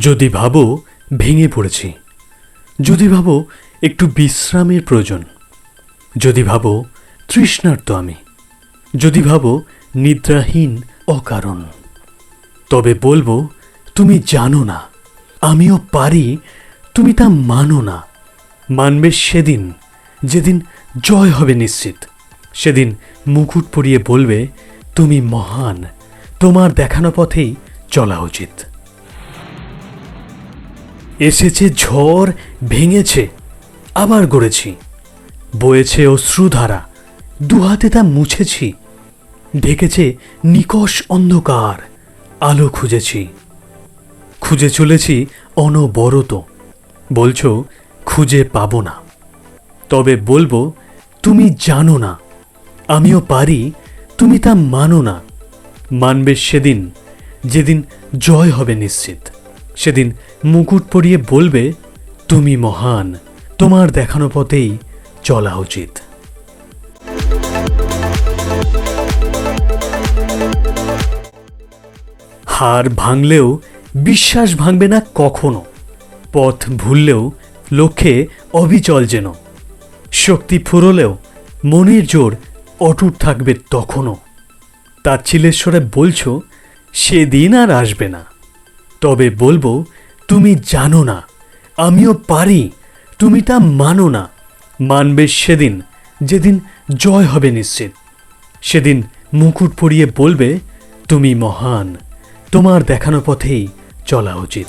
যদি ভাবো, ভেঙে পড়েছি। যদি ভাবো, একটু বিশ্রামের প্রয়োজন। যদি ভাবো, তৃষ্ণার্ত আমি। যদি ভাবো, নিদ্রাহীন, অকারণ। তবে বলব, তুমি জানো না। আমিও পারি, তুমি তা মানো না। মানবে সেদিন, যেদিন জয় হবে নিশ্চিত। সেদিন মুকুট পরিয়ে বলবে, তুমি মহান। তোমার দেখানো পথেই চলা উচিত। এসেছে ঝড়, ভেঙেছে, আবার গড়েছি। বয়েছে অশ্রুধারা, দুহাতে তা মুছেছি। ঢেকেছে নিকষ অন্ধকার, আলো খুঁজেছি। খুঁজে চলেছি অনবরত। বলছো, খুঁজে পাব না। তবে বলব, তুমি জানো না। আমিও পারি, তুমি তা মানো না। মানবে সেদিন, যেদিন জয় হবে নিশ্চিত। সেদিন মুকুট পরিয়ে বলবে, তুমি মহান, তোমার দেখানো পথেই চলা উচিত। হার ভাঙলেও বিশ্বাস ভাঙবে না কখনো, পথ ভুললেও লক্ষ্যে অবিচল যেন। শক্তি ফুরলেও মনের জোর অটুট থাকবে তখনও। তাচ্ছিলেশ্বরে বলছো, সেদিন আর আসবে না। তবে বলব, তুমি জানো না। আমিও পারি, তুমি তা মানো না। মানবে সেদিন, যেদিন জয় হবে নিশ্চিত। সেদিন মুকুট পরিয়ে বলবে, তুমি মহান, তোমার দেখানো পথেই চলা উচিত।